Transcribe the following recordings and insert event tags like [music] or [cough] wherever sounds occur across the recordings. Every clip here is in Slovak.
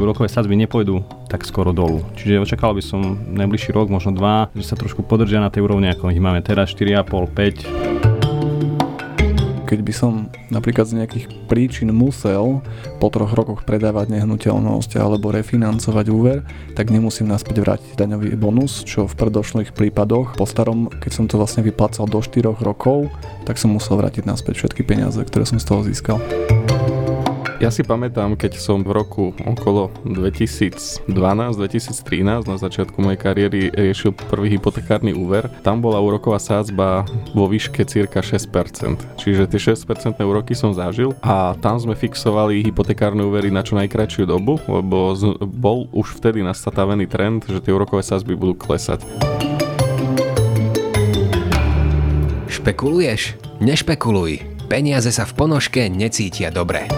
tie úrokové sadzby nepôjdu tak skoro dolu. Čiže očakal by som najbližší rok, možno dva, že sa trošku podržia na tej úrovni, ako ich máme teraz 4,5, 5 keď by som napríklad z nejakých príčin musel po troch rokoch predávať nehnuteľnosť alebo refinancovať úver, tak nemusím naspäť vrátiť daňový bonus, čo v predošlých prípadoch po starom, keď som to vlastne vyplácal do 4 rokov, tak som musel vrátiť naspäť všetky peniaze, ktoré som z toho získal. Ja si pamätám, keď som v roku okolo 2012-2013 na začiatku mojej kariéry riešil prvý hypotekárny úver, tam bola úroková sádzba vo výške cirka 6%. Čiže tie 6% úroky som zažil a tam sme fixovali hypotekárne úvery na čo najkračšiu dobu, lebo bol už vtedy nastatavený trend, že tie úrokové sádzby budú klesať. Špekuluješ? Nešpekuluj. Peniaze sa v ponožke necítia dobre.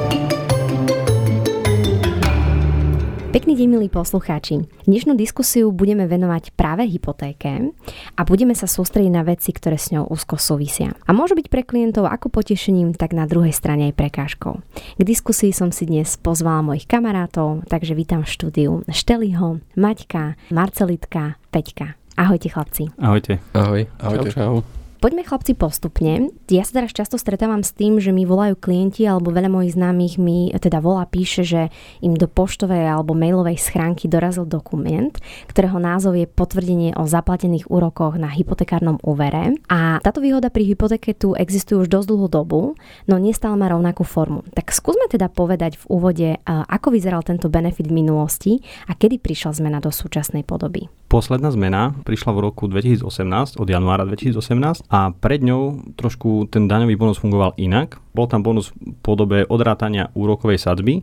Pekný deň, milí poslucháči. Dnešnú diskusiu budeme venovať práve hypotéke a budeme sa sústrediť na veci, ktoré s ňou úzko súvisia. A môžu byť pre klientov ako potešením, tak na druhej strane aj prekážkou. K diskusii som si dnes pozvala mojich kamarátov, takže vítam v štúdiu Šteliho, Maťka, Marcelitka, Peťka. Ahojte chlapci. Ahojte. Ahoj. Ahojte. Čau, čau. Poďme chlapci postupne. Ja sa teraz často stretávam s tým, že mi volajú klienti alebo veľa mojich známych mi teda volá, píše, že im do poštovej alebo mailovej schránky dorazil dokument, ktorého názov je potvrdenie o zaplatených úrokoch na hypotekárnom úvere. A táto výhoda pri hypotéke tu existuje už dosť dlhú dobu, no nestále má rovnakú formu. Tak skúsme teda povedať v úvode, ako vyzeral tento benefit v minulosti a kedy prišla zmena do súčasnej podoby. Posledná zmena prišla v roku 2018, od januára 2018 a pred ňou trošku ten daňový bonus fungoval inak. Bol tam bonus v podobe odrátania úrokovej sadzby,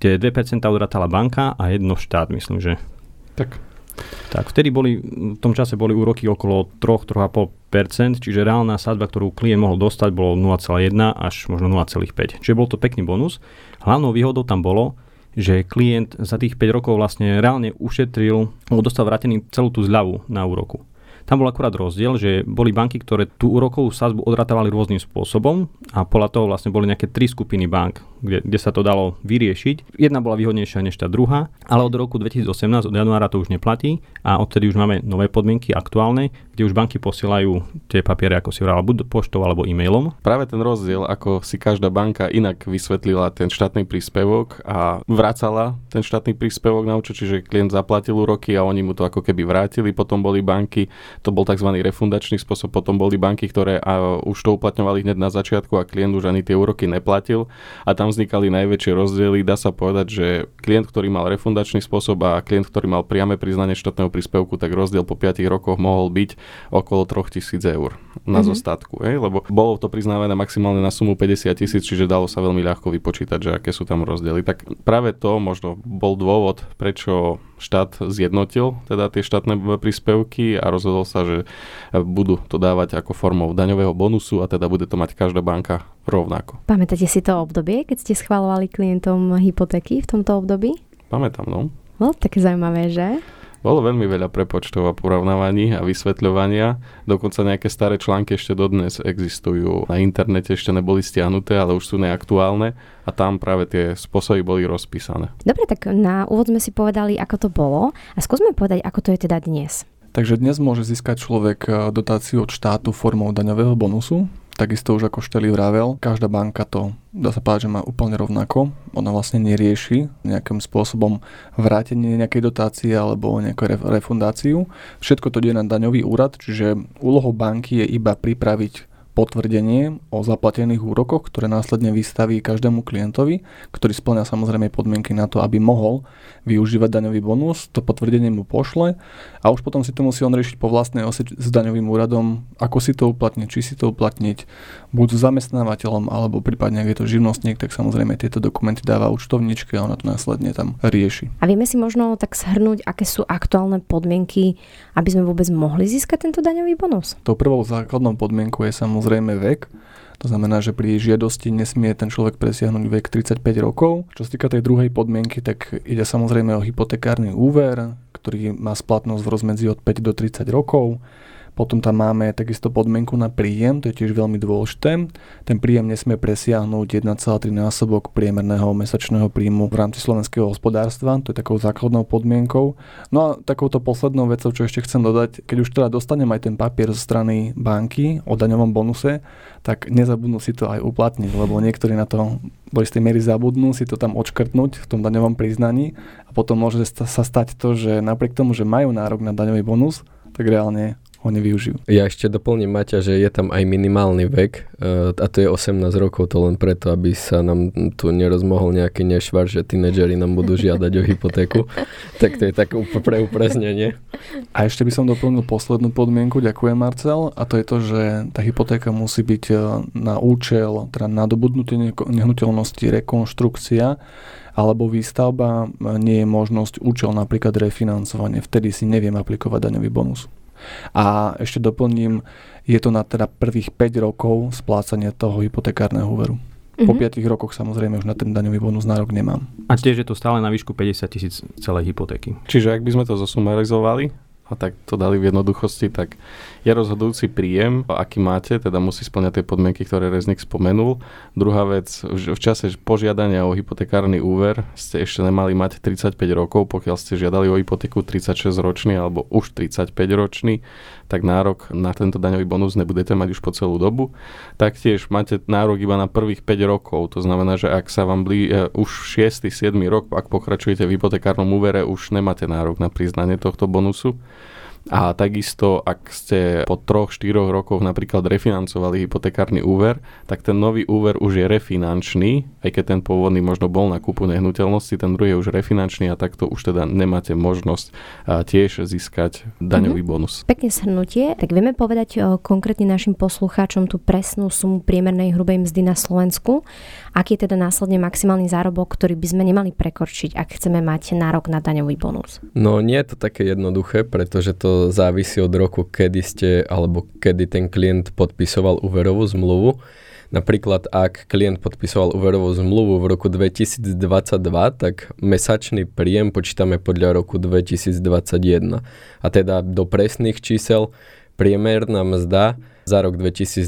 kde 2% odrátala banka a jedno štát, myslím, že. Tak. Tak, vtedy boli, v tom čase boli úroky okolo 3-3,5%, čiže reálna sadba, ktorú klient mohol dostať, bolo 0,1 až možno 0,5. Čiže bol to pekný bonus. Hlavnou výhodou tam bolo, že klient za tých 5 rokov vlastne reálne ušetril, dostal vrátený celú tú zľavu na úroku. Tam bol akurát rozdiel, že boli banky, ktoré tú úrokovú sázbu odratávali rôznym spôsobom a podľa toho vlastne boli nejaké tri skupiny bank, kde, kde sa to dalo vyriešiť. Jedna bola výhodnejšia než tá druhá, ale od roku 2018, od januára to už neplatí a odtedy už máme nové podmienky aktuálne, kde už banky posielajú tie papiere, ako si hovorila, buď poštou alebo e-mailom. Práve ten rozdiel, ako si každá banka inak vysvetlila ten štátny príspevok a vracala ten štátny príspevok na účet, čiže klient zaplatil úroky a oni mu to ako keby vrátili, potom boli banky, to bol tzv. refundačný spôsob, potom boli banky, ktoré a už to uplatňovali hneď na začiatku a klient už ani tie úroky neplatil a tam vznikali najväčšie rozdiely. Dá sa povedať, že klient, ktorý mal refundačný spôsob a klient, ktorý mal priame priznanie štátneho príspevku, tak rozdiel po 5 rokoch mohol byť okolo 3000 eur na mm-hmm. zostatku, hej? lebo bolo to priznávané maximálne na sumu 50 tisíc, čiže dalo sa veľmi ľahko vypočítať, že aké sú tam rozdiely. Tak práve to možno bol dôvod, prečo štát zjednotil teda tie štátne príspevky a rozhodol sa, že budú to dávať ako formou daňového bonusu a teda bude to mať každá banka rovnako. Pamätáte si to obdobie, keď ste schvalovali klientom hypotéky v tomto období? Pamätám, no. Bolo také zaujímavé, že? Bolo veľmi veľa prepočtov a porovnávaní a vysvetľovania. Dokonca nejaké staré články ešte dodnes existujú. Na internete ešte neboli stiahnuté, ale už sú neaktuálne a tam práve tie spôsoby boli rozpísané. Dobre, tak na úvod sme si povedali, ako to bolo a skúsme povedať, ako to je teda dnes. Takže dnes môže získať človek eh, dotáciu od štátu formou daňového bonusu. Takisto už ako Šteli vravel, každá banka to dá sa povedať, že má úplne rovnako. Ona vlastne nerieši nejakým spôsobom vrátenie nejakej dotácie alebo nejakú refundáciu. Všetko to ide na daňový úrad, čiže úlohou banky je iba pripraviť potvrdenie o zaplatených úrokoch, ktoré následne vystaví každému klientovi, ktorý splňa samozrejme podmienky na to, aby mohol využívať daňový bonus. To potvrdenie mu pošle a už potom si to musí on riešiť po vlastnej ose s daňovým úradom, ako si to uplatniť, či si to uplatniť buď s zamestnávateľom, alebo prípadne ak je to živnostník, tak samozrejme tieto dokumenty dáva účtovničke a ona to následne tam rieši. A vieme si možno tak shrnúť, aké sú aktuálne podmienky, aby sme vôbec mohli získať tento daňový bonus? Tou prvou základnou podmienkou je samozrejme samozrejme vek. To znamená, že pri žiadosti nesmie ten človek presiahnuť vek 35 rokov. Čo sa týka tej druhej podmienky, tak ide samozrejme o hypotekárny úver, ktorý má splatnosť v rozmedzi od 5 do 30 rokov. Potom tam máme takisto podmienku na príjem, to je tiež veľmi dôležité. Ten príjem nesmie presiahnuť 1,3 násobok priemerného mesačného príjmu v rámci slovenského hospodárstva, to je takou základnou podmienkou. No a takouto poslednou vecou, čo ešte chcem dodať, keď už teda dostanem aj ten papier zo strany banky o daňovom bonuse, tak nezabudnú si to aj uplatniť, lebo niektorí na to do istej miery zabudnú si to tam odškrtnúť v tom daňovom priznaní a potom môže sa stať to, že napriek tomu, že majú nárok na daňový bonus, tak reálne ho nevyužijú. Ja ešte doplním Maťa, že je tam aj minimálny vek e, a to je 18 rokov, to len preto, aby sa nám tu nerozmohol nejaký nešvar, že tínedžeri nám budú žiadať o hypotéku. [laughs] tak to je tak pre. A ešte by som doplnil poslednú podmienku, ďakujem Marcel, a to je to, že tá hypotéka musí byť e, na účel, teda nadobudnutie nehnuteľnosti, rekonštrukcia alebo výstavba, nie je možnosť účel napríklad refinancovanie. Vtedy si neviem aplikovať daňový bonus. A ešte doplním, je to na teda prvých 5 rokov splácania toho hypotekárneho úveru. Po mm-hmm. 5 rokoch samozrejme už na ten daňový bonus nárok nemám. A tiež je to stále na výšku 50 tisíc celej hypotéky. Čiže ak by sme to zosumarizovali, a tak to dali v jednoduchosti, tak je rozhodujúci príjem, aký máte, teda musí splňať tie podmienky, ktoré Reznik spomenul. Druhá vec, v čase požiadania o hypotekárny úver ste ešte nemali mať 35 rokov, pokiaľ ste žiadali o hypotéku 36 ročný alebo už 35 ročný, tak nárok na tento daňový bonus nebudete mať už po celú dobu. Taktiež máte nárok iba na prvých 5 rokov, to znamená, že ak sa vám blí, uh, už 6. 7. rok, ak pokračujete v hypotekárnom úvere, už nemáte nárok na priznanie tohto bonusu. A takisto, ak ste po troch, štyroch rokoch napríklad refinancovali hypotekárny úver, tak ten nový úver už je refinančný, aj keď ten pôvodný možno bol na kúpu nehnuteľnosti, ten druhý je už refinančný a takto už teda nemáte možnosť tiež získať daňový mm-hmm. bonus. Pekne shrnutie, tak vieme povedať o, konkrétne našim poslucháčom tú presnú sumu priemernej hrubej mzdy na Slovensku. Aký je teda následne maximálny zárobok, ktorý by sme nemali prekorčiť, ak chceme mať nárok na daňový bonus? No nie je to také jednoduché, pretože to závisí od roku, kedy ste alebo kedy ten klient podpisoval úverovú zmluvu. Napríklad, ak klient podpisoval úverovú zmluvu v roku 2022, tak mesačný príjem počítame podľa roku 2021. A teda do presných čísel priemerná mzda za rok 2021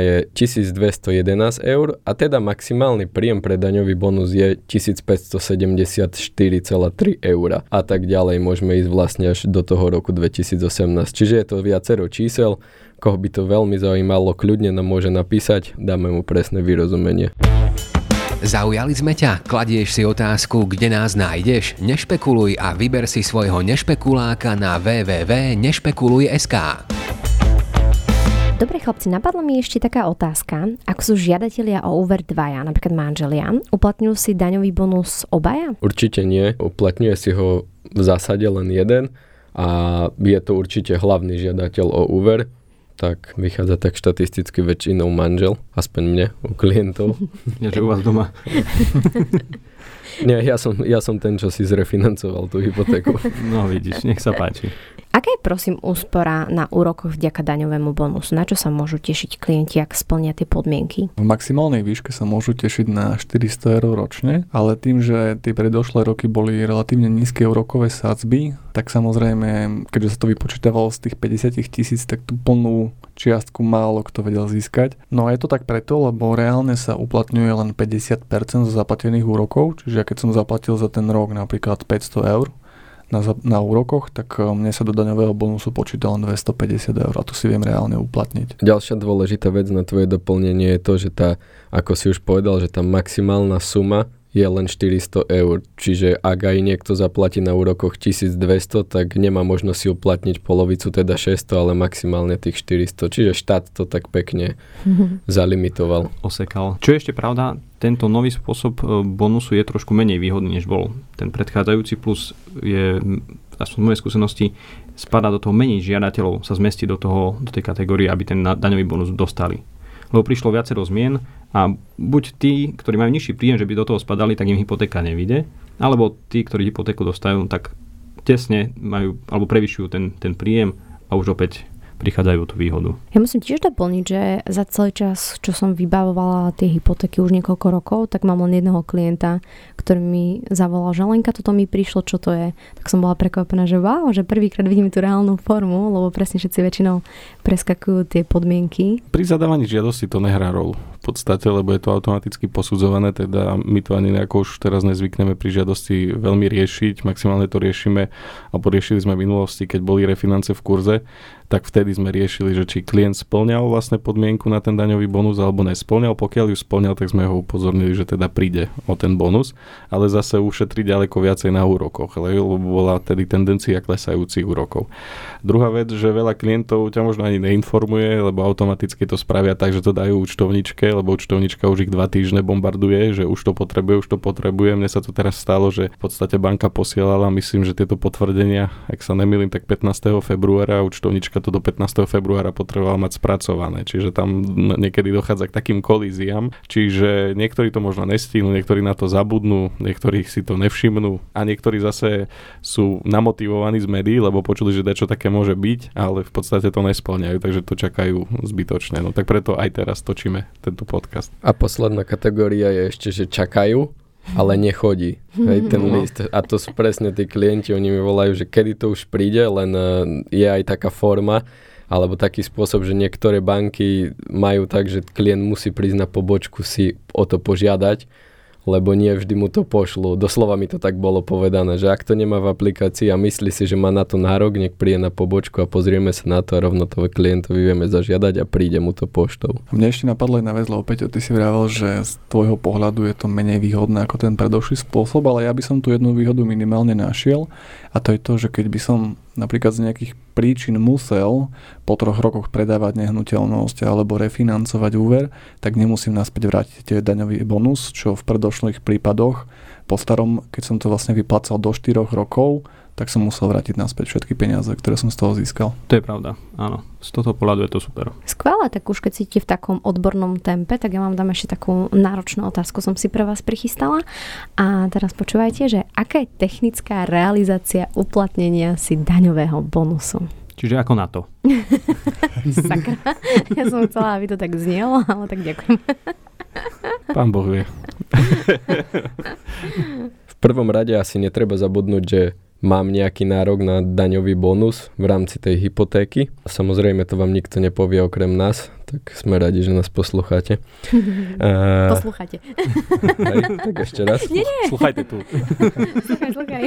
je 1211 eur a teda maximálny príjem pre daňový bonus je 1574,3 eur a tak ďalej môžeme ísť vlastne až do toho roku 2018. Čiže je to viacero čísel, koho by to veľmi zaujímalo, kľudne nám môže napísať, dáme mu presné vyrozumenie. Zaujali sme ťa? Kladieš si otázku, kde nás nájdeš? Nešpekuluj a vyber si svojho nešpekuláka na www.nešpekuluj.sk. Dobre chlapci, napadla mi ešte taká otázka. Ak sú žiadatelia o úver dvaja, napríklad manželia, uplatňujú si daňový bonus obaja? Určite nie. Uplatňuje si ho v zásade len jeden a je to určite hlavný žiadateľ o úver, tak vychádza tak štatisticky väčšinou manžel, aspoň mne, u klientov. [laughs] Nie, že u vás doma. Nie, ja som, ja som ten, čo si zrefinancoval tú hypotéku. No vidíš, nech sa páči. Aká je prosím úspora na úrokoch vďaka daňovému bonusu? Na čo sa môžu tešiť klienti, ak splnia tie podmienky? V maximálnej výške sa môžu tešiť na 400 eur ročne, ale tým, že tie predošlé roky boli relatívne nízke úrokové sadzby, tak samozrejme, keďže sa to vypočítavalo z tých 50 tisíc, tak tú plnú čiastku málo kto vedel získať. No a je to tak preto, lebo reálne sa uplatňuje len 50% zo zaplatených úrokov, čiže keď som zaplatil za ten rok napríklad 500 eur, na, na úrokoch, tak eh, mne sa do daňového bonusu počíta len 250 eur a to si viem reálne uplatniť. Ďalšia dôležitá vec na tvoje doplnenie je to, že tá, ako si už povedal, že tá maximálna suma je len 400 eur. Čiže ak aj niekto zaplatí na úrokoch 1200, tak nemá možnosť si uplatniť polovicu, teda 600, ale maximálne tých 400. Čiže štát to tak pekne zalimitoval. Osekal. Čo je ešte pravda, tento nový spôsob e, bonusu je trošku menej výhodný, než bol ten predchádzajúci, plus je, aspoň z mojej skúsenosti, spadá do toho menej žiadateľov, sa zmestí do, toho, do tej kategórie, aby ten daňový bonus dostali lebo prišlo viacero zmien a buď tí, ktorí majú nižší príjem, že by do toho spadali, tak im hypotéka nevíde, alebo tí, ktorí hypotéku dostajú, tak tesne majú alebo prevyšujú ten, ten príjem a už opäť prichádzajú tú výhodu. Ja musím tiež doplniť, že za celý čas, čo som vybavovala tie hypotéky už niekoľko rokov, tak mám len jedného klienta, ktorý mi zavolal, že Lenka, toto mi prišlo, čo to je. Tak som bola prekvapená, že wow, že prvýkrát vidím tú reálnu formu, lebo presne všetci väčšinou preskakujú tie podmienky. Pri zadávaní žiadosti to nehrá rolu v podstate, lebo je to automaticky posudzované, teda my to ani nejako už teraz nezvykneme pri žiadosti veľmi riešiť, maximálne to riešime, alebo riešili sme v minulosti, keď boli refinance v kurze, tak vtedy sme riešili, že či klient splňal vlastne podmienku na ten daňový bonus alebo nesplňal. Pokiaľ ju splňal, tak sme ho upozornili, že teda príde o ten bonus, ale zase ušetri ďaleko viacej na úrokoch, lebo bola tedy tendencia klesajúcich úrokov. Druhá vec, že veľa klientov ťa možno ani neinformuje, lebo automaticky to spravia tak, že to dajú účtovničke, lebo účtovnička už ich dva týždne bombarduje, že už to potrebuje, už to potrebuje. Mne sa to teraz stalo, že v podstate banka posielala, myslím, že tieto potvrdenia, ak sa nemýlim, tak 15. februára účtovnička to do 15. februára potreboval mať spracované, čiže tam niekedy dochádza k takým kolíziám, čiže niektorí to možno nestihnú, niektorí na to zabudnú, niektorí si to nevšimnú a niektorí zase sú namotivovaní z médií, lebo počuli, že čo také môže byť, ale v podstate to nesplňajú, takže to čakajú zbytočne. No tak preto aj teraz točíme tento podcast. A posledná kategória je ešte, že čakajú, ale nechodí. Hej, ten no. list. A to sú presne tí klienti, oni mi volajú, že kedy to už príde, len uh, je aj taká forma, alebo taký spôsob, že niektoré banky majú tak, že klient musí prísť na pobočku si o to požiadať, lebo nie vždy mu to pošlu. Doslova mi to tak bolo povedané, že ak to nemá v aplikácii a myslí si, že má na to nárok, nech príde na pobočku a pozrieme sa na to a rovno toho klientovi vieme zažiadať a príde mu to poštou. Mne ešte napadlo jedna vec, lebo Peťo, ty si vravel, že z tvojho pohľadu je to menej výhodné ako ten predošlý spôsob, ale ja by som tu jednu výhodu minimálne našiel a to je to, že keď by som napríklad z nejakých príčin musel po troch rokoch predávať nehnuteľnosť alebo refinancovať úver, tak nemusím naspäť vrátiť daňový bonus, čo v predošlých prípadoch po starom, keď som to vlastne vyplacal do 4 rokov, tak som musel vrátiť naspäť všetky peniaze, ktoré som z toho získal. To je pravda, áno. Z tohto pohľadu je to super. Skvelé, tak už keď cíti v takom odbornom tempe, tak ja vám dám ešte takú náročnú otázku, som si pre vás prichystala. A teraz počúvajte, že aká je technická realizácia uplatnenia si daňového bonusu? Čiže ako na to? [laughs] Sakra. Ja som chcela, aby to tak znielo, ale tak ďakujem. Pán Boh vie. [laughs] v prvom rade asi netreba zabudnúť, že mám nejaký nárok na daňový bonus v rámci tej hypotéky. Samozrejme to vám nikto nepovie okrem nás, tak sme radi, že nás poslucháte. [laughs] uh, Poslúchate. Hej, tak ešte raz. Nie, nie. Sluchajte tu. Sluchaj, sluchaj.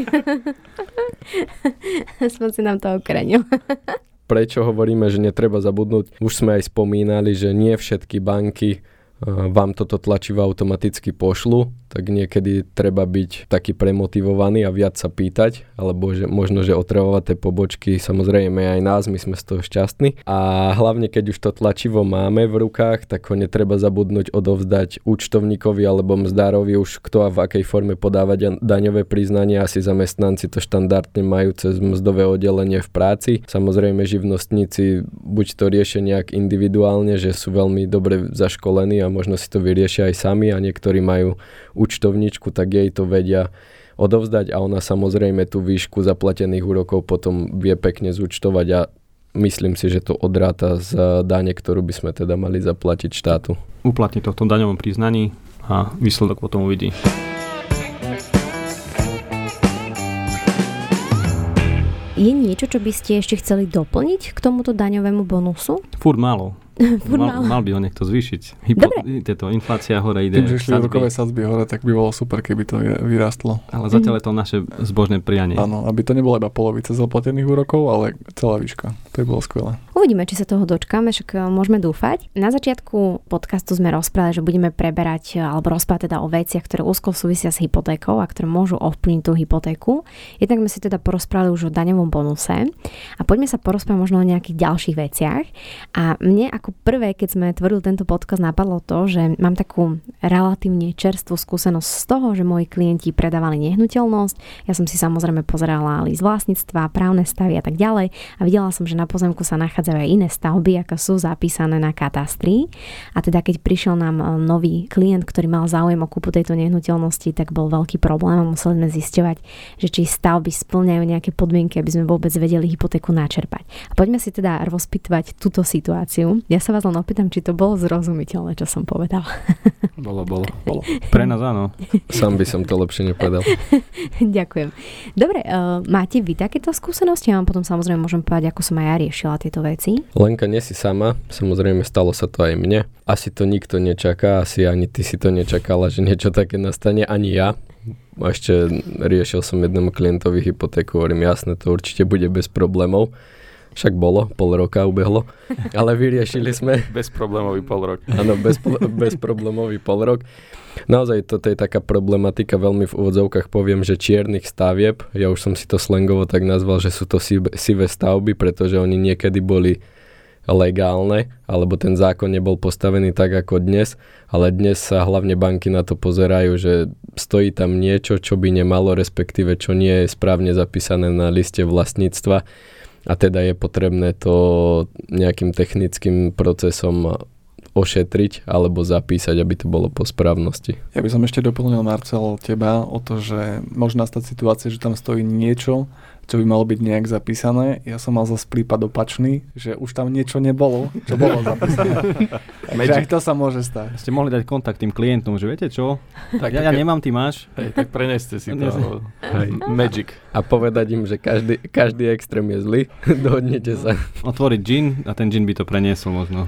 [laughs] Aspoň si nám to okrenil. [laughs] Prečo hovoríme, že netreba zabudnúť? Už sme aj spomínali, že nie všetky banky vám toto tlačivo automaticky pošlu, tak niekedy treba byť taký premotivovaný a viac sa pýtať, alebo že možno, že otravovať tie pobočky, samozrejme aj nás, my sme z toho šťastní. A hlavne, keď už to tlačivo máme v rukách, tak ho netreba zabudnúť odovzdať účtovníkovi alebo mzdárovi už kto a v akej forme podávať daňové priznanie. Asi zamestnanci to štandardne majú cez mzdové oddelenie v práci. Samozrejme živnostníci buď to riešia nejak individuálne, že sú veľmi dobre zaškolení a možno si to vyriešia aj sami a niektorí majú účtovničku, tak jej to vedia odovzdať a ona samozrejme tú výšku zaplatených úrokov potom vie pekne zúčtovať a myslím si, že to odráta z dane, ktorú by sme teda mali zaplatiť štátu. Uplatní to v tom daňovom priznaní a výsledok potom uvidí. Je niečo, čo by ste ešte chceli doplniť k tomuto daňovému bonusu? Fúr málo. [laughs] mal, mal by ho niekto zvýšiť. Hypo, tieto inflácia hore ide. Tým, že šli rokové sadzby hore, tak by bolo super, keby to vyrastlo. Ale zatiaľ je to naše zbožné prianie. Áno, aby to nebolo iba polovica zaplatených úrokov, ale celá výška. To by bolo skvelé. Uvidíme, či sa toho dočkáme, však e, môžeme dúfať. Na začiatku podcastu sme rozprávali, že budeme preberať e, alebo rozprávať teda o veciach, ktoré úzko súvisia s hypotékou a ktoré môžu ovplyvniť tú hypotéku. Jednak sme si teda porozprávali už o daňovom bonuse a poďme sa porozprávať možno o nejakých ďalších veciach. A mne ako prvé, keď sme tvorili tento podcast, napadlo to, že mám takú relatívne čerstvú skúsenosť z toho, že moji klienti predávali nehnuteľnosť. Ja som si samozrejme pozerala list vlastníctva, právne stavy a tak ďalej a videla som, že na pozemku sa nachádza nachádzajú aj iné stavby, ako sú zapísané na katastri. A teda keď prišiel nám e, nový klient, ktorý mal záujem o kúpu tejto nehnuteľnosti, tak bol veľký problém a museli sme zisťovať, že či stavby splňajú nejaké podmienky, aby sme vôbec vedeli hypotéku načerpať. A poďme si teda rozpitvať túto situáciu. Ja sa vás len opýtam, či to bolo zrozumiteľné, čo som povedal. [laughs] Bolo, bolo, bolo. Pre nás áno. Sám by som to lepšie nepovedal. [laughs] Ďakujem. Dobre, uh, máte vy takéto skúsenosti? Ja vám potom samozrejme môžem povedať, ako som aj ja riešila tieto veci. Lenka, nie si sama, samozrejme stalo sa to aj mne. Asi to nikto nečaká, asi ani ty si to nečakala, že niečo také nastane, ani ja. Ešte riešil som jednému klientovi hypotéku, hovorím, jasné, to určite bude bez problémov. Však bolo, pol roka ubehlo, [laughs] ale vyriešili sme. Bezproblémový pol rok. Áno, bez, bezproblémový pol rok. Naozaj toto je taká problematika, veľmi v úvodzovkách poviem, že čiernych stavieb, ja už som si to slangovo tak nazval, že sú to siv- sivé stavby, pretože oni niekedy boli legálne, alebo ten zákon nebol postavený tak ako dnes, ale dnes sa hlavne banky na to pozerajú, že stojí tam niečo, čo by nemalo, respektíve čo nie je správne zapísané na liste vlastníctva a teda je potrebné to nejakým technickým procesom ošetriť alebo zapísať, aby to bolo po správnosti. Ja by som ešte doplnil, Marcel, teba o to, že môže nastať situácia, že tam stojí niečo, čo by malo byť nejak zapísané. Ja som mal zase prípad opačný, že už tam niečo nebolo, čo bolo zapísané. [laughs] Takže aj to sa môže stať. Ste mohli dať kontakt tým klientom, že viete čo? Tak, Ja, ja nemám, ty máš. Hej, tak preneste si to. Hej. Magic. A povedať im, že každý, každý extrém je zlý, [laughs] dohodnete sa. Otvoriť gin a ten gin by to preniesol možno.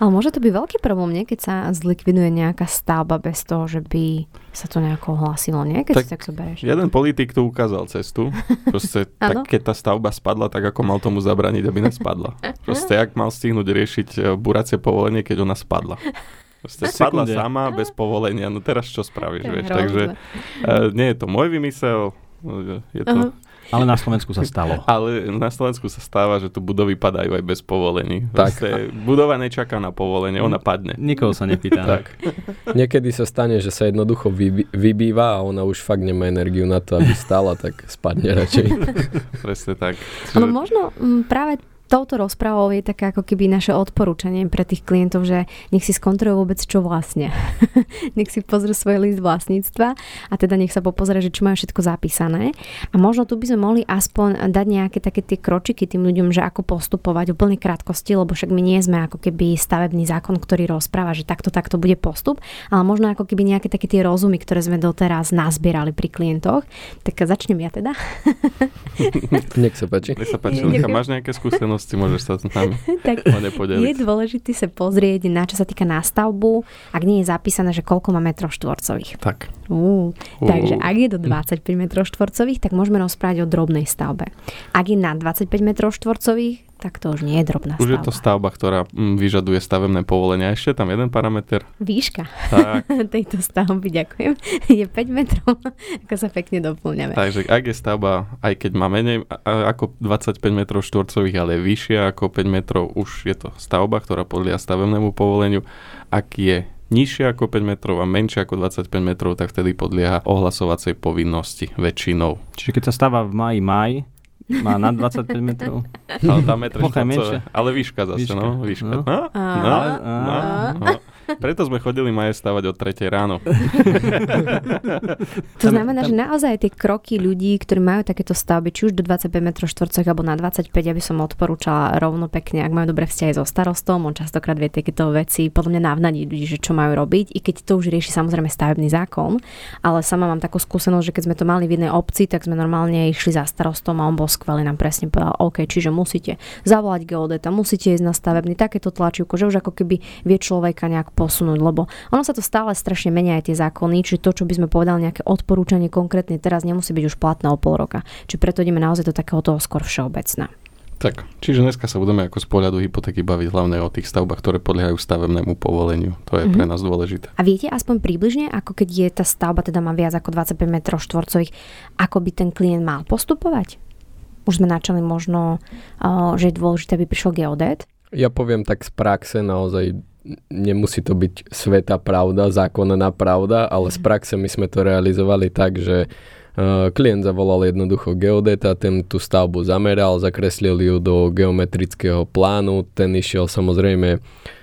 Ale môže to byť veľký problém, nie? Keď sa zlikviduje nejaká stavba bez toho, že by sa to nejako hlásilo, nie? Keď Tak si tak zoberieš. Jeden politik tu ukázal cestu. Proste, [laughs] tak keď tá stavba spadla, tak ako mal tomu zabraniť, aby nespadla. [laughs] Proste, jak mal stihnúť riešiť e, buracie povolenie, keď ona spadla. Proste spadla sekunde. sama, bez povolenia. No teraz čo spravíš, vieš? Takže uh, nie je to môj vymysel, e, je to... Aha. Ale na Slovensku sa stalo. [laughs] Ale na Slovensku sa stáva, že tu budovy padajú aj bez povolení. Tak. Proste, budova nečaká na povolenie, ona padne. Nikoho sa nepýta. [laughs] Tak. Niekedy sa stane, že sa jednoducho vybýva a ona už fakt nemá energiu na to, aby stála, tak spadne radšej. [laughs] Presne tak. Ale možno mm, práve touto rozprávou je také ako keby naše odporúčanie pre tých klientov, že nech si skontrolujú vôbec, čo vlastne. [laughs] nech si pozrú svoj list vlastníctva a teda nech sa popozrie, že čo majú všetko zapísané. A možno tu by sme mohli aspoň dať nejaké také tie kročiky tým ľuďom, že ako postupovať v plnej krátkosti, lebo však my nie sme ako keby stavebný zákon, ktorý rozpráva, že takto, takto bude postup, ale možno ako keby nejaké také tie rozumy, ktoré sme doteraz nazbierali pri klientoch. Tak začnem ja teda. [laughs] Nech sa páči. Nech sa páči. Lenka, máš nejaké skúsenosti, môžeš sa s nami [laughs] tak Je dôležité sa pozrieť na čo sa týka nástavbu, ak nie je zapísané, že koľko má metrov štvorcových. Tak. Ú, Ú. takže ak je do 25 metrov štvorcových, tak môžeme rozprávať o drobnej stavbe. Ak je na 25 metrov štvorcových, tak to už nie je drobná Už je stavba. to stavba, ktorá mm, vyžaduje stavebné povolenie. A ešte tam jeden parameter. Výška Tak, [laughs] tejto stavby, ďakujem, [laughs] je 5 metrov, [laughs] ako sa pekne doplňame. takže ak je stavba, aj keď má menej ako 25 metrov štvorcových, ale je vyššia ako 5 metrov, už je to stavba, ktorá podľa stavebnému povoleniu. Ak je nižšia ako 5 metrov a menšia ako 25 metrov, tak vtedy podlieha ohlasovacej povinnosti väčšinou. Čiže keď sa stáva v maji maj, má na 25 metrov. Ale tá metre menšia. Ale výška zase, Výška. no. Výška. No. No. No. No. No. Preto sme chodili maje stavať od 3 ráno. [laughs] To znamená, že naozaj tie kroky ľudí, ktorí majú takéto stavby, či už do 25 m štvorcových alebo na 25, aby som odporúčala rovno pekne, ak majú dobré vzťahy so starostom, on častokrát vie takéto veci podľa mňa navnadiť ľudí, že čo majú robiť, i keď to už rieši samozrejme stavebný zákon, ale sama mám takú skúsenosť, že keď sme to mali v jednej obci, tak sme normálne išli za starostom a on bol skvelý, nám presne povedal, OK, čiže musíte zavolať geodeta, musíte ísť na stavebný takéto tlačivko, že už ako keby vie človeka nejak posunúť, lebo ono sa to stále strašne menia aj tie zákony, čiže to, čo by sme povedali, nejaké odporúčanie konkrétne teraz nemusí byť už platné o pol roka. Čiže preto ideme naozaj do takého toho skôr všeobecná. Tak, čiže dneska sa budeme ako z pohľadu hypotéky baviť hlavne o tých stavbách, ktoré podliehajú stavebnému povoleniu. To je pre nás dôležité. A viete aspoň približne, ako keď je tá stavba, teda má viac ako 25 m štvorcových, ako by ten klient mal postupovať? Už sme načali možno, uh, že je dôležité, aby prišiel geodet. Ja poviem tak z praxe naozaj nemusí to byť sveta pravda, zákonná pravda, ale z praxe my sme to realizovali tak, že klient zavolal jednoducho geodeta, ten tú stavbu zameral, zakreslil ju do geometrického plánu, ten išiel samozrejme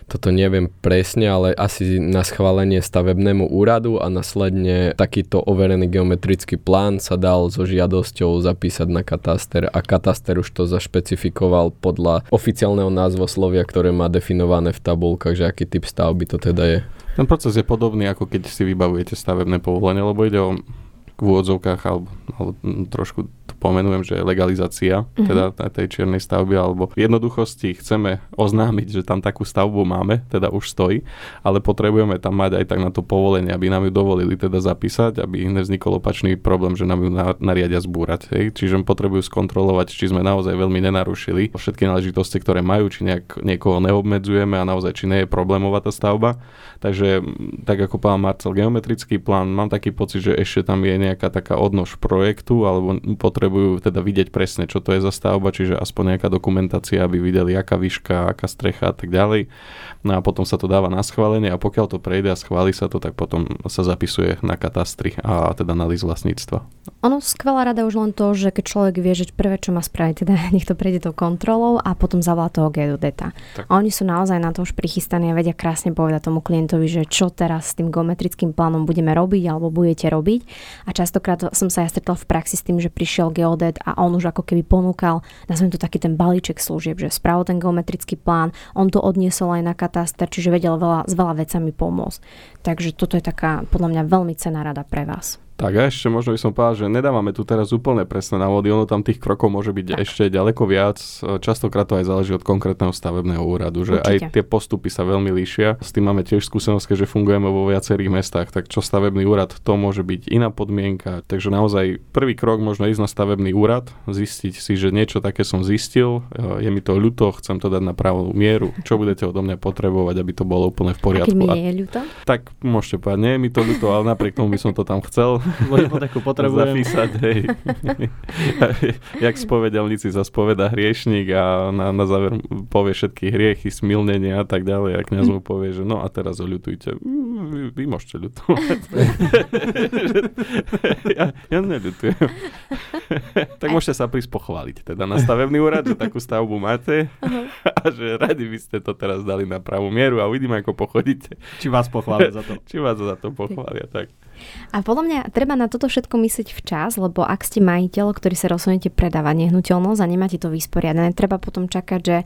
toto neviem presne, ale asi na schválenie stavebnému úradu a následne takýto overený geometrický plán sa dal so žiadosťou zapísať na kataster a kataster už to zašpecifikoval podľa oficiálneho názvoslovia, ktoré má definované v tabulkách, že aký typ stavby to teda je. Ten proces je podobný, ako keď si vybavujete stavebné povolenie, lebo ide o v úvodzovkách alebo, alebo trošku pomenujem, že legalizácia uh-huh. teda tej čiernej stavby, alebo v jednoduchosti chceme oznámiť, že tam takú stavbu máme, teda už stojí, ale potrebujeme tam mať aj tak na to povolenie, aby nám ju dovolili teda zapísať, aby nevznikol opačný problém, že nám ju nariadia zbúrať. Hej. Čiže potrebujú skontrolovať, či sme naozaj veľmi nenarušili všetky náležitosti, ktoré majú, či nejak, niekoho neobmedzujeme a naozaj či nie je problémová tá stavba. Takže tak ako pán Marcel, geometrický plán, mám taký pocit, že ešte tam je nejaká taká odnož projektu alebo potrebu potrebujú teda vidieť presne, čo to je za stavba, čiže aspoň nejaká dokumentácia, aby videli, aká výška, aká strecha a tak ďalej. No a potom sa to dáva na schválenie a pokiaľ to prejde a schváli sa to, tak potom sa zapisuje na katastri a teda na list vlastníctva. Ono skvelá rada už len to, že keď človek vie, že prvé, čo má spraviť, teda [laughs] nech to prejde tou kontrolou a potom zavolá toho geodeta. Tak. A oni sú naozaj na to už prichystaní a vedia krásne povedať tomu klientovi, že čo teraz s tým geometrickým plánom budeme robiť alebo budete robiť. A častokrát som sa ja stretla v praxi s tým, že prišiel geodet a on už ako keby ponúkal, nazvem to taký ten balíček služieb, že spravil ten geometrický plán, on to odniesol aj na kataster, čiže vedel veľa, s veľa vecami pomôcť. Takže toto je taká podľa mňa veľmi cená rada pre vás. Tak a ešte možno by som povedal, že nedávame tu teraz úplne presné návody, ono tam tých krokov môže byť tak. ešte ďaleko viac. Častokrát to aj záleží od konkrétneho stavebného úradu, že Určite. aj tie postupy sa veľmi líšia. S tým máme tiež skúsenosť, že fungujeme vo viacerých mestách, tak čo stavebný úrad, to môže byť iná podmienka. Takže naozaj prvý krok možno ísť na stavebný úrad, zistiť si, že niečo také som zistil, je mi to ľúto, chcem to dať na pravú mieru, čo budete odo mňa potrebovať, aby to bolo úplne v poriadku. A keď mi je ľúto? Tak môžete povedať, nie je mi to ľúto, ale napriek tomu by som to tam chcel. Hypotéku potrebujem. Zapísať, hej. [laughs] Jak spovedelníci sa spoveda hriešník a na, na záver povie všetky hriechy, smilnenia a tak ďalej. A kniaz mu povie, že no a teraz oľutujte. Vy, vy môžete ľutovať. [laughs] ja, ja neľutujem. [laughs] tak môžete sa prísť pochváliť teda na stavebný úrad, že takú stavbu máte [laughs] a že radi by ste to teraz dali na pravú mieru a uvidíme, ako pochodíte. Či vás pochvália za to. Či vás za to pochvália, tak. A podľa mňa treba na toto všetko myslieť včas, lebo ak ste majiteľ, ktorý sa rozhodnete predávať nehnuteľnosť a nemáte to vysporiadané, treba potom čakať, že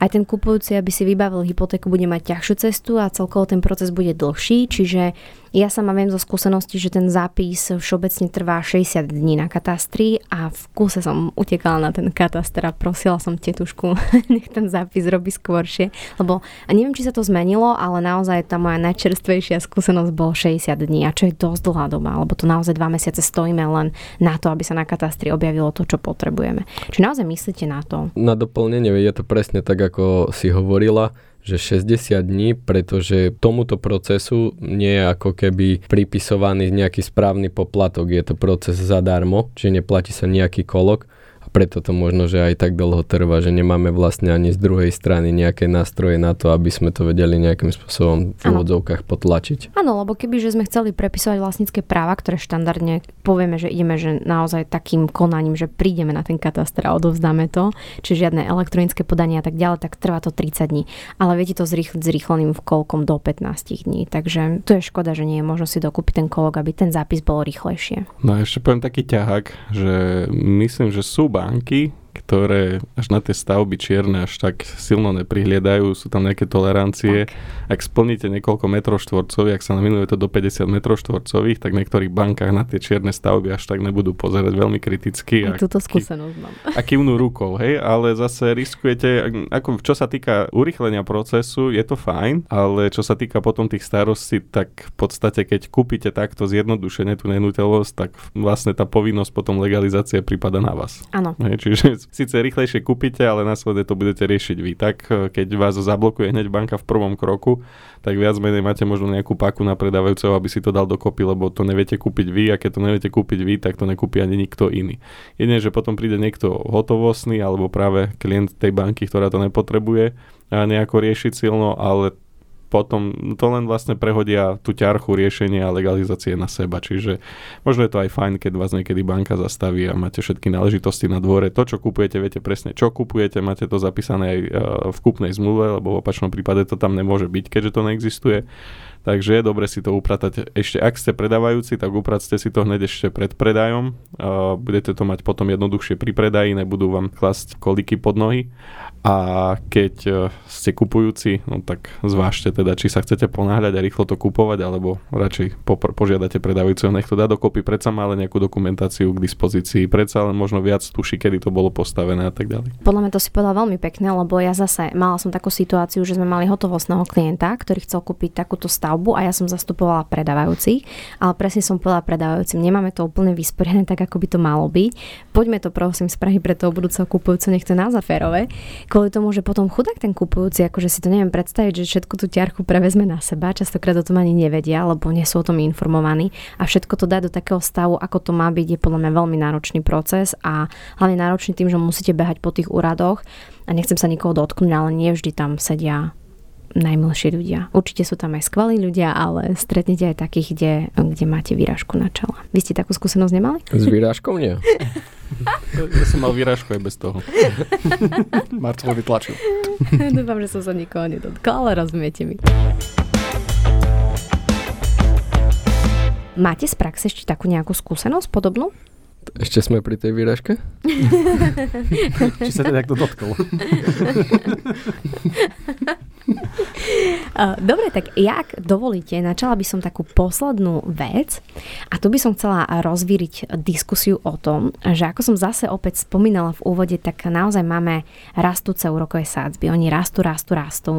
aj ten kupujúci, aby si vybavil hypotéku, bude mať ťažšiu cestu a celkovo ten proces bude dlhší, čiže ja sama viem zo skúsenosti, že ten zápis všeobecne trvá 60 dní na katastri a v kuse som utekala na ten kataster a prosila som tetušku, [laughs] nech ten zápis robí skôršie, lebo a neviem, či sa to zmenilo, ale naozaj tá moja najčerstvejšia skúsenosť bol 60 dní a čo je dosť dlhá doba, lebo to naozaj dva mesiace stojíme len na to, aby sa na katastri objavilo to, čo potrebujeme. Či naozaj myslíte na to? Na doplnenie je to presne tak, ako si hovorila, že 60 dní, pretože tomuto procesu nie je ako keby pripisovaný nejaký správny poplatok, je to proces zadarmo, čiže neplatí sa nejaký kolok preto to možno, že aj tak dlho trvá, že nemáme vlastne ani z druhej strany nejaké nástroje na to, aby sme to vedeli nejakým spôsobom v úvodzovkách potlačiť. Áno, lebo keby že sme chceli prepisovať vlastnícke práva, ktoré štandardne povieme, že ideme že naozaj takým konaním, že prídeme na ten kataster a odovzdáme to, čiže žiadne elektronické podanie a tak ďalej, tak trvá to 30 dní. Ale viete to zrýchliť zrýchleným v kolkom do 15 dní. Takže tu je škoda, že nie je možno si dokúpiť ten kolok, aby ten zápis bol rýchlejšie. No a ešte poviem taký ťahák, že myslím, že sú banky, ktoré až na tie stavby čierne až tak silno neprihliadajú, sú tam nejaké tolerancie. Tak. Ak splníte niekoľko metrov štvorcových, ak sa naminuje to do 50 metrov štvorcových, tak v niektorých bankách na tie čierne stavby až tak nebudú pozerať veľmi kriticky. Aj túto skúsenosť mám. A kývnú rukou, hej, ale zase riskujete, ako čo sa týka urychlenia procesu, je to fajn, ale čo sa týka potom tých starostí, tak v podstate keď kúpite takto zjednodušene tú nenúteľnosť, tak vlastne tá povinnosť potom legalizácie prípada na vás. Áno. čiže síce rýchlejšie kúpite, ale následne to budete riešiť vy. Tak eh, keď vás zablokuje hneď banka v prvom kroku, tak viac menej máte možno nejakú paku na predávajúceho, aby si to dal dokopy, lebo to neviete kúpiť vy a keď to neviete kúpiť vy, tak to nekúpi ani nikto iný. Jedine, že potom príde niekto hotovostný alebo práve klient tej banky, ktorá to nepotrebuje a nejako riešiť silno, ale potom to len vlastne prehodia tú ťarchu riešenia a legalizácie na seba. Čiže možno je to aj fajn, keď vás niekedy banka zastaví a máte všetky náležitosti na dvore. To, čo kupujete, viete presne, čo kupujete, máte to zapísané aj v kúpnej zmluve, lebo v opačnom prípade to tam nemôže byť, keďže to neexistuje. Takže je dobre si to upratať ešte, ak ste predávajúci, tak upracte si to hneď ešte pred predajom. budete to mať potom jednoduchšie pri predaji, nebudú vám klasť koliky pod nohy a keď e, ste kupujúci, no tak zvážte teda, či sa chcete ponáhľať a rýchlo to kupovať, alebo radšej popr- požiadate predávajúceho, nech to dá dokopy, predsa má ale nejakú dokumentáciu k dispozícii, predsa len možno viac tuší, kedy to bolo postavené a tak ďalej. Podľa mňa to si povedal veľmi pekne, lebo ja zase mala som takú situáciu, že sme mali hotovostného klienta, ktorý chcel kúpiť takúto stavbu a ja som zastupovala predávajúcich, ale presne som povedala predávajúcim, nemáme to úplne vysporiadané tak, ako by to malo byť. Poďme to prosím spraviť pre toho budúceho kupujúceho, nech to je naozaj férové. Kvôli tomu, že potom chudák ten kupujúci, akože si to neviem predstaviť, že všetku tú ťarchu prevezme na seba, častokrát o tom ani nevedia, lebo nie sú o tom informovaní. A všetko to dá do takého stavu, ako to má byť, je podľa mňa veľmi náročný proces a hlavne náročný tým, že musíte behať po tých úradoch. A nechcem sa nikoho dotknúť, ale nie vždy tam sedia najmilší ľudia. Určite sú tam aj skvelí ľudia, ale stretnete aj takých, kde, kde máte výražku na čele. Vy ste takú skúsenosť nemali? S výražkou nie. [laughs] Ja som mal výražku aj bez toho. [laughs] Marcel vytlačil. [laughs] Dúfam, že som sa nikoho nedotkla, ale rozumiete mi. Máte z praxe ešte takú nejakú skúsenosť podobnú? Ešte sme pri tej výražke? [laughs] Či sa teda to dotkol? [laughs] Dobre, tak ja, ak dovolíte, načala by som takú poslednú vec a tu by som chcela rozvíriť diskusiu o tom, že ako som zase opäť spomínala v úvode, tak naozaj máme rastúce úrokové sádzby. Oni rastú, rastú, rastú.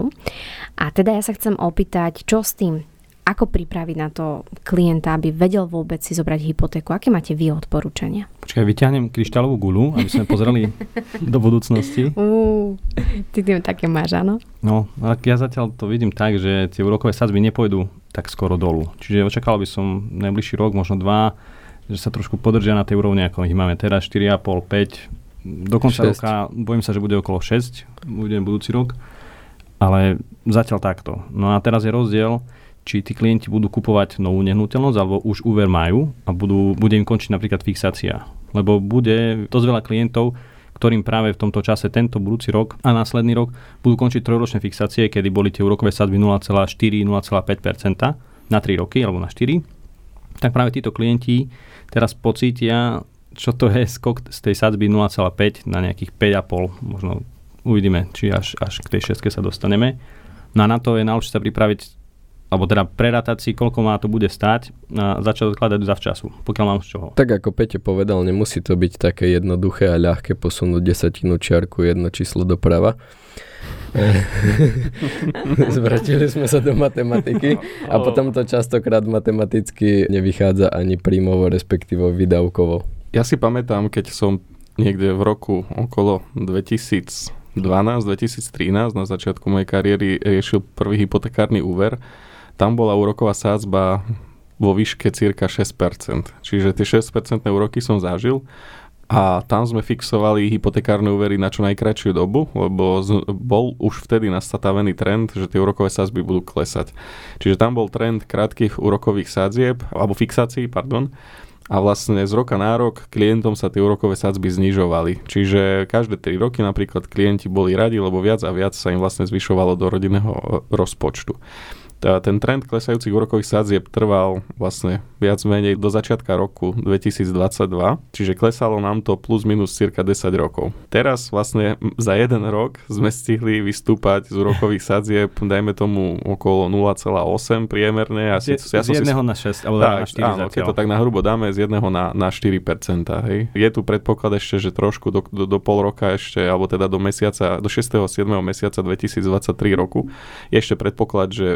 A teda ja sa chcem opýtať, čo s tým ako pripraviť na to klienta, aby vedel vôbec si zobrať hypotéku? Aké máte vy odporúčania? Počkaj, vyťahnem kryštálovú gulu, aby sme pozreli [laughs] do budúcnosti. Uh, ty tým také máš, áno? No, ale ja zatiaľ to vidím tak, že tie úrokové sadzby nepôjdu tak skoro dolu. Čiže očakal by som najbližší rok, možno dva, že sa trošku podržia na tej úrovni, ako ich máme teraz, 4,5, 5. Do konca 6. roka bojím sa, že bude okolo 6, bude budúci rok. Ale zatiaľ takto. No a teraz je rozdiel, či tí klienti budú kupovať novú nehnuteľnosť alebo už úver majú a budú, bude im končiť napríklad fixácia. Lebo bude dosť veľa klientov, ktorým práve v tomto čase tento budúci rok a následný rok budú končiť trojročné fixácie, kedy boli tie úrokové sadby 0,4-0,5% na 3 roky alebo na 4. Tak práve títo klienti teraz pocítia, čo to je skok z tej sadzby 0,5 na nejakých 5,5, možno uvidíme, či až, až k tej 6 sa dostaneme. No a na to je najlepšie sa pripraviť alebo teda prerátať si, koľko má to bude stať a začať odkladať zavčasu, pokiaľ mám z čoho. Tak ako Peťo povedal, nemusí to byť také jednoduché a ľahké posunúť desatinu čiarku jedno číslo doprava. [laughs] Zvratili sme sa do matematiky a potom to častokrát matematicky nevychádza ani príjmovo, respektíve výdavkovo. Ja si pamätám, keď som niekde v roku okolo 2012-2013 na začiatku mojej kariéry riešil prvý hypotekárny úver, tam bola úroková sádzba vo výške cirka 6%. Čiže tie 6% úroky som zažil a tam sme fixovali hypotekárne úvery na čo najkračšiu dobu, lebo z, bol už vtedy nastavený trend, že tie úrokové sázby budú klesať. Čiže tam bol trend krátkých úrokových sádzieb, alebo fixácií, pardon, a vlastne z roka na rok klientom sa tie úrokové sadzby znižovali. Čiže každé 3 roky napríklad klienti boli radi, lebo viac a viac sa im vlastne zvyšovalo do rodinného e, rozpočtu ten trend klesajúcich úrokových sadzieb trval vlastne viac menej do začiatka roku 2022, čiže klesalo nám to plus minus cirka 10 rokov. Teraz vlastne za jeden rok sme stihli vystúpať z úrokových sadzieb, dajme tomu okolo 0,8 priemerne. Ja z, ja z jedného si... na 6, alebo tak, na 4 áno, keď to tak na hrubo dáme, z jedného na, na 4%. Hej. Je tu predpoklad ešte, že trošku do, do, do pol roka ešte, alebo teda do mesiaca, do 6. 7. mesiaca 2023 roku, je ešte predpoklad, že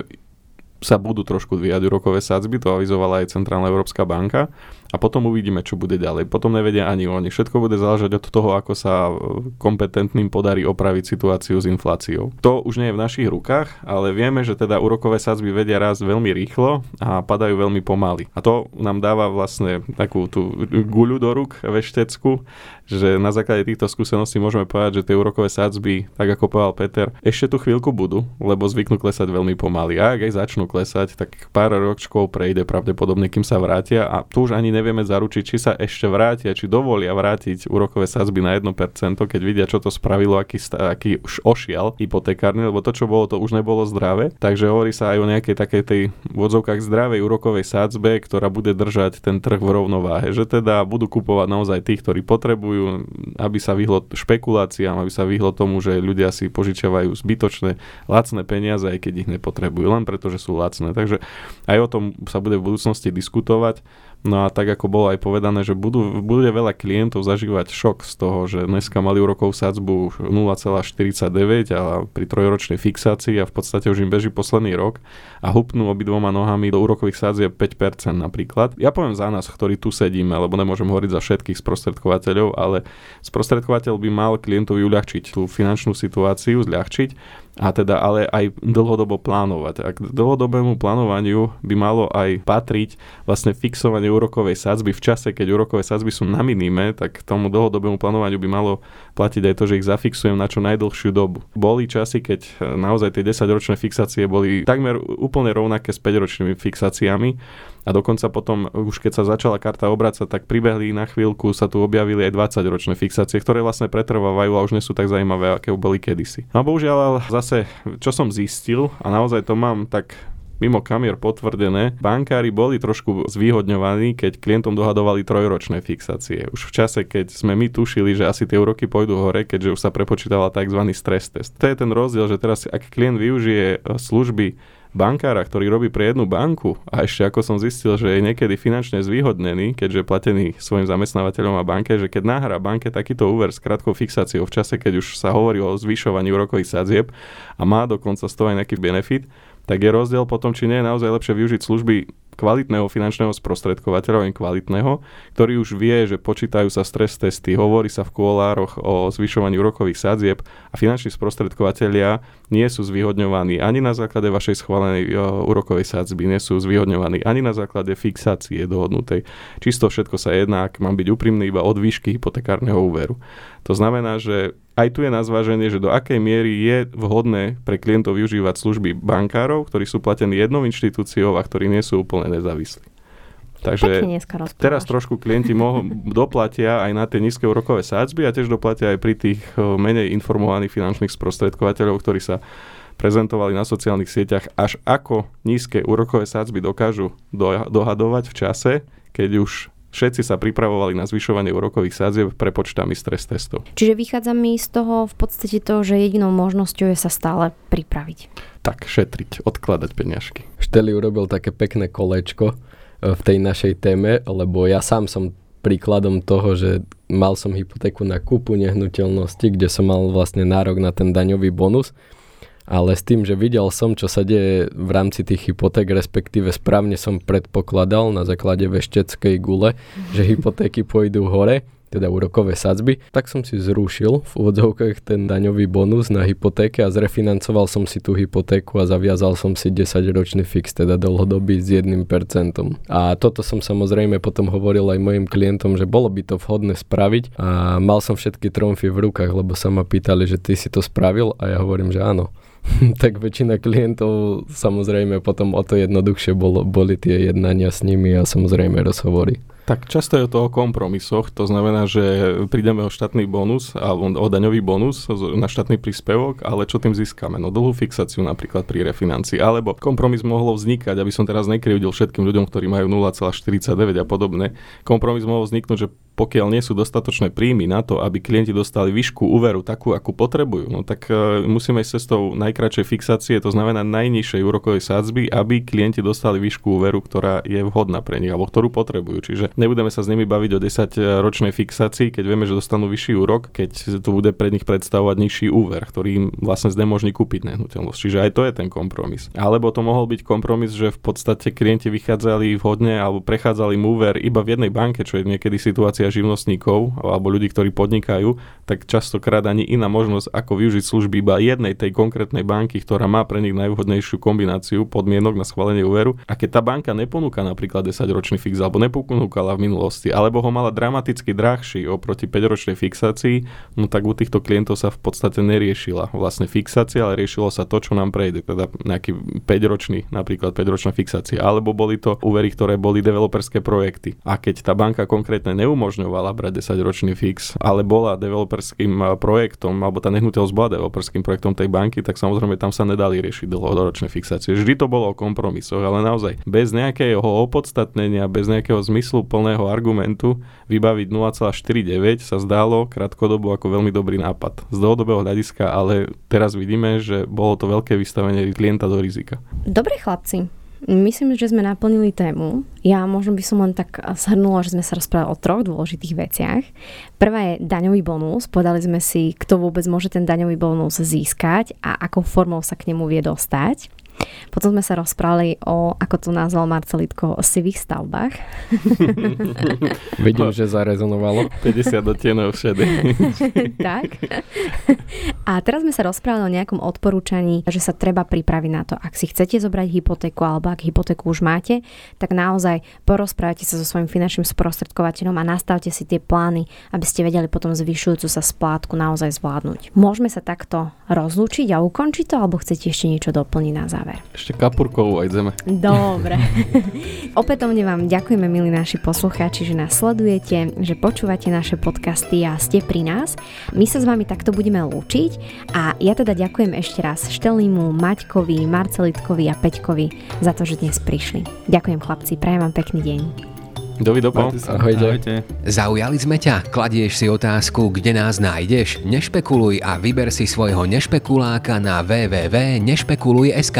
sa budú trošku dvíjať úrokové sadzby, to avizovala aj Centrálna Európska banka, a potom uvidíme, čo bude ďalej. Potom nevedia ani oni. Všetko bude záležať od toho, ako sa e, kompetentným podarí opraviť situáciu s infláciou. To už nie je v našich rukách, ale vieme, že teda úrokové sadzby vedia rásť veľmi rýchlo a padajú veľmi pomaly. A to nám dáva vlastne takú tú guľu do rúk veštecku, že na základe týchto skúseností môžeme povedať, že tie úrokové sadzby, tak ako povedal Peter, ešte tu chvíľku budú, lebo zvyknú klesať veľmi pomaly. A ak aj začnú klesať, tak pár ročkov prejde pravdepodobne, kým sa vrátia a tu už ani nevieme zaručiť, či sa ešte vrátia, či dovolia vrátiť úrokové sadzby na 1%, keď vidia, čo to spravilo, aký, aký už ošial hypotekárny, lebo to, čo bolo, to už nebolo zdravé. Takže hovorí sa aj o nejakej takej tej v zdravej úrokovej sadzbe, ktorá bude držať ten trh v rovnováhe. Že teda budú kupovať naozaj tých, ktorí potrebujú aby sa vyhlo špekuláciám, aby sa vyhlo tomu, že ľudia si požičiavajú zbytočné lacné peniaze, aj keď ich nepotrebujú, len preto, že sú lacné. Takže aj o tom sa bude v budúcnosti diskutovať. No a tak ako bolo aj povedané, že budú, bude veľa klientov zažívať šok z toho, že dneska mali úrokov sadzbu 0,49 a pri trojročnej fixácii a v podstate už im beží posledný rok a hupnú obidvoma nohami do úrokových sadzieb 5% napríklad. Ja poviem za nás, ktorí tu sedíme, lebo nemôžem hovoriť za všetkých sprostredkovateľov, ale sprostredkovateľ by mal klientovi uľahčiť tú finančnú situáciu, zľahčiť a teda ale aj dlhodobo plánovať. A k dlhodobému plánovaniu by malo aj patriť vlastne fixovanie úrokovej sadzby v čase, keď úrokové sadzby sú na minime, tak tomu dlhodobému plánovaniu by malo platiť aj to, že ich zafixujem na čo najdlhšiu dobu. Boli časy, keď naozaj tie 10-ročné fixácie boli takmer úplne rovnaké s 5-ročnými fixáciami a dokonca potom, už keď sa začala karta obracať, tak pribehli na chvíľku, sa tu objavili aj 20-ročné fixácie, ktoré vlastne pretrvávajú a už nie sú tak zaujímavé, aké boli kedysi. No bohužiaľ zase, čo som zistil, a naozaj to mám tak mimo kamier potvrdené, bankári boli trošku zvýhodňovaní, keď klientom dohadovali trojročné fixácie. Už v čase, keď sme my tušili, že asi tie úroky pôjdu hore, keďže už sa prepočítala tzv. stres test. To je ten rozdiel, že teraz ak klient využije služby bankára, ktorý robí pre jednu banku. A ešte ako som zistil, že je niekedy finančne zvýhodnený, keďže platený svojim zamestnávateľom a banke, že keď nahrá banke takýto úver s krátkou fixáciou v čase, keď už sa hovorí o zvyšovaní úrokových sadzieb a má dokonca z toho aj nejaký benefit, tak je rozdiel potom, či nie je naozaj lepšie využiť služby kvalitného finančného sprostredkovateľa, kvalitného, ktorý už vie, že počítajú sa stres testy, hovorí sa v kuolároch o zvyšovaní úrokových sadzieb a finanční sprostredkovateľia nie sú zvýhodňovaní ani na základe vašej schválenej úrokovej sadzby, nie sú zvýhodňovaní ani na základe fixácie dohodnutej. Čisto všetko sa jedná, ak mám byť úprimný, iba od výšky hypotekárneho úveru. To znamená, že aj tu je na zváženie, že do akej miery je vhodné pre klientov využívať služby bankárov, ktorí sú platení jednou inštitúciou a ktorí nie sú úplne nezávislí. Takže teraz trošku klienti moh- doplatia aj na tie nízke úrokové sádzby a tiež doplatia aj pri tých menej informovaných finančných sprostredkovateľov, ktorí sa prezentovali na sociálnych sieťach, až ako nízke úrokové sádzby dokážu do- dohadovať v čase, keď už Všetci sa pripravovali na zvyšovanie úrokových sádzieb prepočtami stres testov. Čiže vychádza mi z toho v podstate to, že jedinou možnosťou je sa stále pripraviť. Tak, šetriť, odkladať peniažky. Šteli urobil také pekné kolečko e, v tej našej téme, lebo ja sám som príkladom toho, že mal som hypotéku na kúpu nehnuteľnosti, kde som mal vlastne nárok na ten daňový bonus ale s tým, že videl som, čo sa deje v rámci tých hypoték, respektíve správne som predpokladal na základe vešteckej gule, [laughs] že hypotéky pôjdu hore, teda úrokové sadzby, tak som si zrušil v úvodzovkách ten daňový bonus na hypotéke a zrefinancoval som si tú hypotéku a zaviazal som si 10-ročný fix, teda dlhodobý s 1%. A toto som samozrejme potom hovoril aj mojim klientom, že bolo by to vhodné spraviť a mal som všetky tromfy v rukách, lebo sa ma pýtali, že ty si to spravil a ja hovorím, že áno. [laughs] tak väčšina klientov samozrejme potom o to jednoduchšie bolo, boli tie jednania s nimi a samozrejme rozhovory. Tak často je to o kompromisoch, to znamená, že prídeme o štátny bonus alebo o daňový bonus na štátny príspevok, ale čo tým získame? No dlhú fixáciu napríklad pri refinancii, alebo kompromis mohol vznikať, aby som teraz nekrivdil všetkým ľuďom, ktorí majú 0,49 a podobne. Kompromis mohol vzniknúť, že pokiaľ nie sú dostatočné príjmy na to, aby klienti dostali výšku úveru takú, akú potrebujú, no tak uh, musíme ísť cestou najkračšej fixácie, to znamená najnižšej úrokovej sádzby, aby klienti dostali výšku úveru, ktorá je vhodná pre nich alebo ktorú potrebujú. Čiže nebudeme sa s nimi baviť o 10-ročnej fixácii, keď vieme, že dostanú vyšší úrok, keď to bude pre nich predstavovať nižší úver, ktorý im vlastne znemožní kúpiť nehnuteľnosť. Čiže aj to je ten kompromis. Alebo to mohol byť kompromis, že v podstate klienti vychádzali vhodne alebo prechádzali mu úver iba v jednej banke, čo je niekedy situácia živnostníkov alebo ľudí, ktorí podnikajú, tak častokrát ani iná možnosť, ako využiť služby iba jednej tej konkrétnej banky, ktorá má pre nich najvhodnejšiu kombináciu podmienok na schválenie úveru. A keď tá banka neponúka napríklad 10-ročný fix alebo neponúkala v minulosti, alebo ho mala dramaticky drahší oproti 5-ročnej fixácii, no tak u týchto klientov sa v podstate neriešila vlastne fixácia, ale riešilo sa to, čo nám prejde, teda nejaký 5-ročný, napríklad 5-ročná fixácia, alebo boli to úvery, ktoré boli developerské projekty. A keď tá banka konkrétne neumožňovala brať 10-ročný fix, ale bola developerským projektom, alebo tá nehnuteľnosť bola developerským projektom tej banky, tak samozrejme tam sa nedali riešiť dlhodoročné fixácie. Vždy to bolo o kompromisoch, ale naozaj bez nejakého opodstatnenia, bez nejakého zmyslu plného argumentu vybaviť 0,49 sa zdálo krátkodobo ako veľmi dobrý nápad. Z dlhodobého hľadiska, ale teraz vidíme, že bolo to veľké vystavenie klienta do rizika. Dobre chlapci, Myslím, že sme naplnili tému. Ja možno by som len tak shrnula, že sme sa rozprávali o troch dôležitých veciach. Prvá je daňový bonus. Podali sme si, kto vôbec môže ten daňový bonus získať a akou formou sa k nemu vie dostať. Potom sme sa rozprávali o, ako to nazval Marcelitko, o sivých stavbách. [laughs] Vidím, že zarezonovalo. 50 odtienov všade. [laughs] tak. A teraz sme sa rozprávali o nejakom odporúčaní, že sa treba pripraviť na to, ak si chcete zobrať hypotéku alebo ak hypotéku už máte, tak naozaj porozprávajte sa so svojím finančným sprostredkovateľom a nastavte si tie plány, aby ste vedeli potom zvyšujúcu sa splátku naozaj zvládnuť. Môžeme sa takto rozlúčiť a ukončiť to, alebo chcete ešte niečo doplniť na záver? Záver. Ešte kapurkovú aj zeme. Dobre. [laughs] [laughs] Opätovne vám ďakujeme, milí naši poslucháči, že nás sledujete, že počúvate naše podcasty a ste pri nás. My sa s vami takto budeme lúčiť a ja teda ďakujem ešte raz Štelímu, Maťkovi, Marcelitkovi a Peťkovi za to, že dnes prišli. Ďakujem chlapci, prajem vám pekný deň. Dovidopo. Ahojte. Ahojte. Zaujali sme ťa? Kladieš si otázku, kde nás nájdeš? Nešpekuluj a vyber si svojho nešpekuláka na www.nešpekuluj.sk.